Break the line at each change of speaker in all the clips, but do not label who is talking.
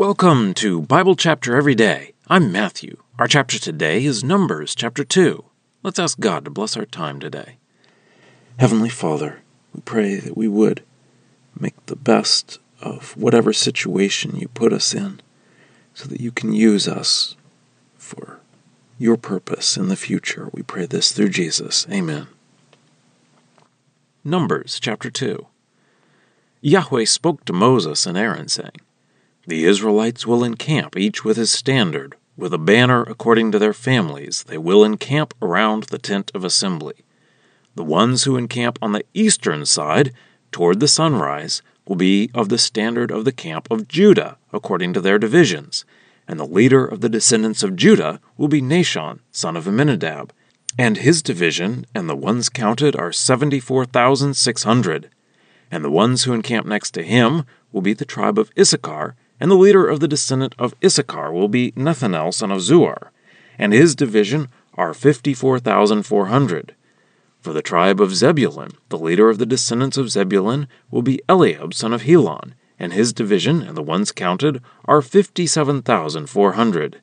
Welcome to Bible Chapter Every Day. I'm Matthew. Our chapter today is Numbers chapter 2. Let's ask God to bless our time today. Heavenly Father, we pray that we would make the best of whatever situation you put us in so that you can use us for your purpose in the future. We pray this through Jesus. Amen. Numbers chapter 2. Yahweh spoke to Moses and Aaron, saying, The Israelites will encamp, each with his standard, with a banner according to their families. They will encamp around the tent of assembly. The ones who encamp on the eastern side, toward the sunrise, will be of the standard of the camp of Judah, according to their divisions. And the leader of the descendants of Judah will be Nahshon, son of Amminadab. And his division, and the ones counted, are seventy four thousand six hundred. And the ones who encamp next to him will be the tribe of Issachar, and the leader of the descendant of Issachar will be Nethanel son of Zuar, and his division are fifty four thousand four hundred. For the tribe of Zebulun, the leader of the descendants of Zebulun will be Eliab son of Helon, and his division, and the ones counted, are fifty seven thousand four hundred.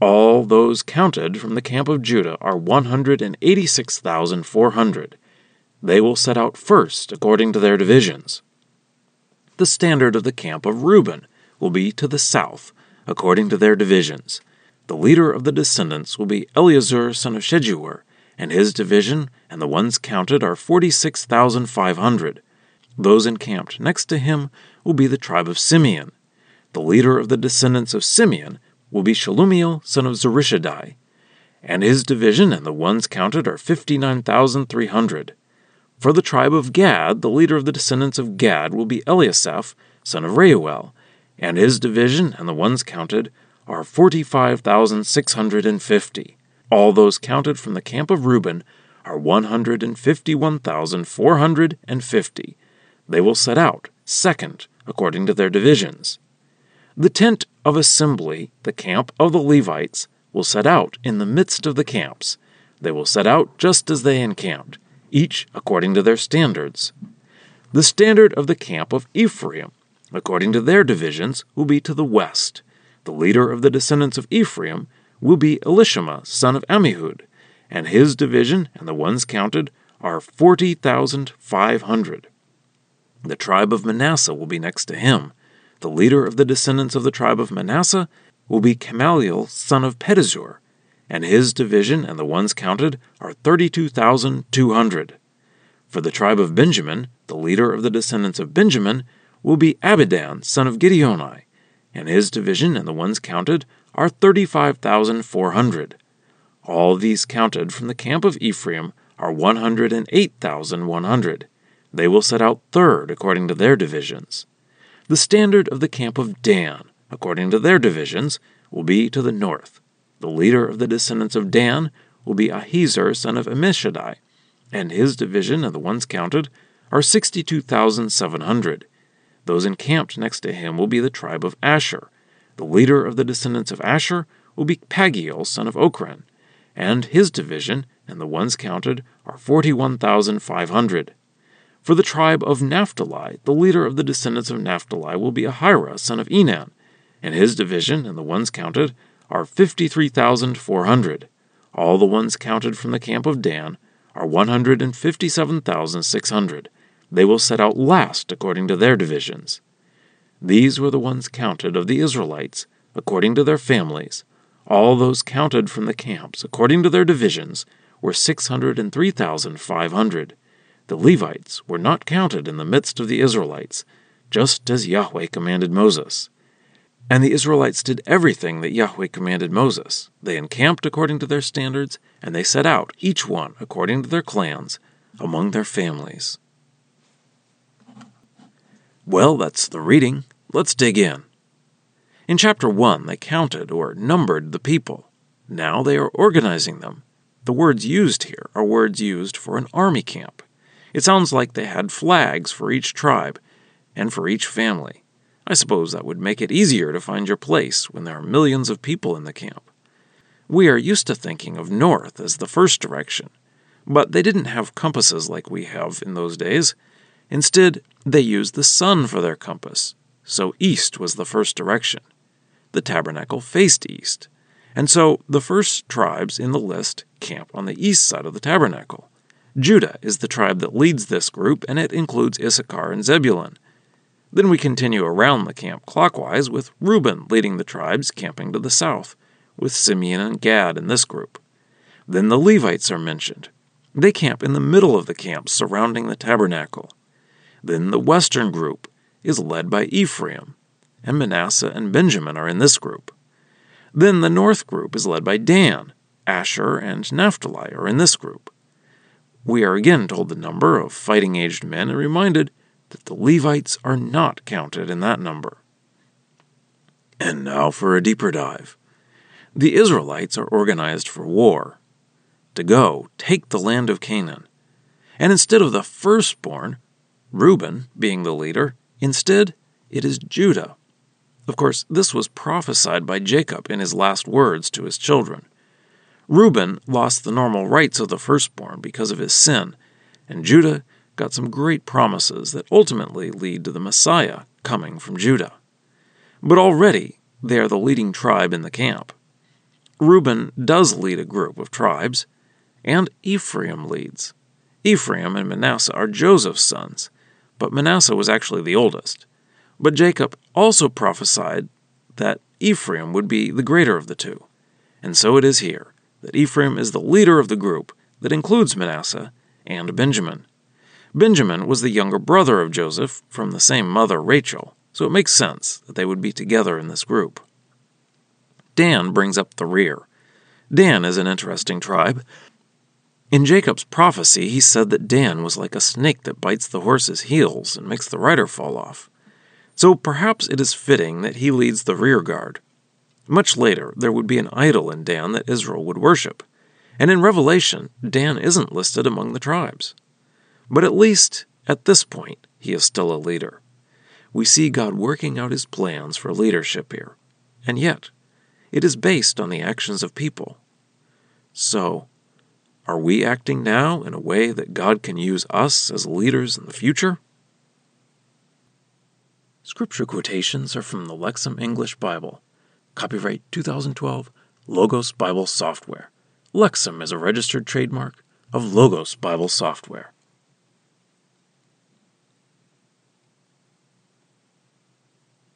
All those counted from the camp of Judah are one hundred and eighty six thousand four hundred. They will set out first according to their divisions. The standard of the camp of Reuben will be to the south, according to their divisions. The leader of the descendants will be Elizur son of Shedeur, and his division and the ones counted are forty six thousand five hundred. Those encamped next to him will be the tribe of Simeon. The leader of the descendants of Simeon will be Shelumiel son of Zurishaddai, and his division and the ones counted are fifty nine thousand three hundred. For the tribe of Gad, the leader of the descendants of Gad will be Eliasaph, son of Reuel, and his division and the ones counted are forty five thousand six hundred and fifty. All those counted from the camp of Reuben are one hundred and fifty one thousand four hundred and fifty. They will set out second according to their divisions. The tent of assembly, the camp of the Levites, will set out in the midst of the camps. They will set out just as they encamped each according to their standards. The standard of the camp of Ephraim, according to their divisions, will be to the west. The leader of the descendants of Ephraim will be Elishama, son of Ammihud, and his division and the ones counted are forty thousand five hundred. The tribe of Manasseh will be next to him. The leader of the descendants of the tribe of Manasseh will be Gamaliel, son of Pedahzur, and his division and the ones counted are 32,200. For the tribe of Benjamin, the leader of the descendants of Benjamin will be Abidan, son of Gideoni, and his division and the ones counted are 35,400. All these counted from the camp of Ephraim are 108,100. They will set out third according to their divisions. The standard of the camp of Dan, according to their divisions, will be to the north. The leader of the descendants of Dan will be Ahiezer son of Ammishaddai, and his division and the ones counted are 62,700. Those encamped next to him will be the tribe of Asher. The leader of the descendants of Asher will be Pagiel son of Ochran, and his division and the ones counted are 41,500. For the tribe of Naphtali, the leader of the descendants of Naphtali will be Ahira son of Enan, and his division and the ones counted are 53,400. All the ones counted from the camp of Dan are 157,600. They will set out last according to their divisions. These were the ones counted of the Israelites, according to their families. All those counted from the camps, according to their divisions, were 603,500. The Levites were not counted in the midst of the Israelites, just as Yahweh commanded Moses. And the Israelites did everything that Yahweh commanded Moses. They encamped according to their standards, and they set out, each one according to their clans, among their families. Well, that's the reading. Let's dig in. In chapter 1, they counted or numbered the people. Now they are organizing them. The words used here are words used for an army camp. It sounds like they had flags for each tribe and for each family. I suppose that would make it easier to find your place when there are millions of people in the camp. We are used to thinking of north as the first direction, but they didn't have compasses like we have in those days. Instead, they used the sun for their compass. so east was the first direction. The tabernacle faced east, and so the first tribes in the list camp on the east side of the tabernacle. Judah is the tribe that leads this group, and it includes Issachar and Zebulun. Then we continue around the camp clockwise, with Reuben leading the tribes camping to the south, with Simeon and Gad in this group. Then the Levites are mentioned. They camp in the middle of the camp surrounding the tabernacle. Then the western group is led by Ephraim, and Manasseh and Benjamin are in this group. Then the north group is led by Dan, Asher, and Naphtali are in this group. We are again told the number of fighting aged men and reminded that the Levites are not counted in that number. And now for a deeper dive. The Israelites are organized for war. To go, take the land of Canaan. And instead of the firstborn, Reuben, being the leader, instead it is Judah. Of course, this was prophesied by Jacob in his last words to his children. Reuben lost the normal rights of the firstborn because of his sin, and Judah got some great promises that ultimately lead to the Messiah coming from Judah. But already they are the leading tribe in the camp. Reuben does lead a group of tribes, and Ephraim leads. Ephraim and Manasseh are Joseph's sons, but Manasseh was actually the oldest. But Jacob also prophesied that Ephraim would be the greater of the two. And so it is here that Ephraim is the leader of the group that includes Manasseh and Benjamin. Benjamin was the younger brother of Joseph from the same mother, Rachel, so it makes sense that they would be together in this group. Dan brings up the rear. Dan is an interesting tribe. In Jacob's prophecy, he said that Dan was like a snake that bites the horse's heels and makes the rider fall off. So perhaps it is fitting that he leads the rear guard. Much later, there would be an idol in Dan that Israel would worship, and in Revelation, Dan isn't listed among the tribes. But at least, at this point, he is still a leader. We see God working out his plans for leadership here, and yet, it is based on the actions of people. So, are we acting now in a way that God can use us as leaders in the future? Scripture quotations are from the Lexham English Bible. Copyright 2012, Logos Bible Software. Lexham is a registered trademark of Logos Bible Software.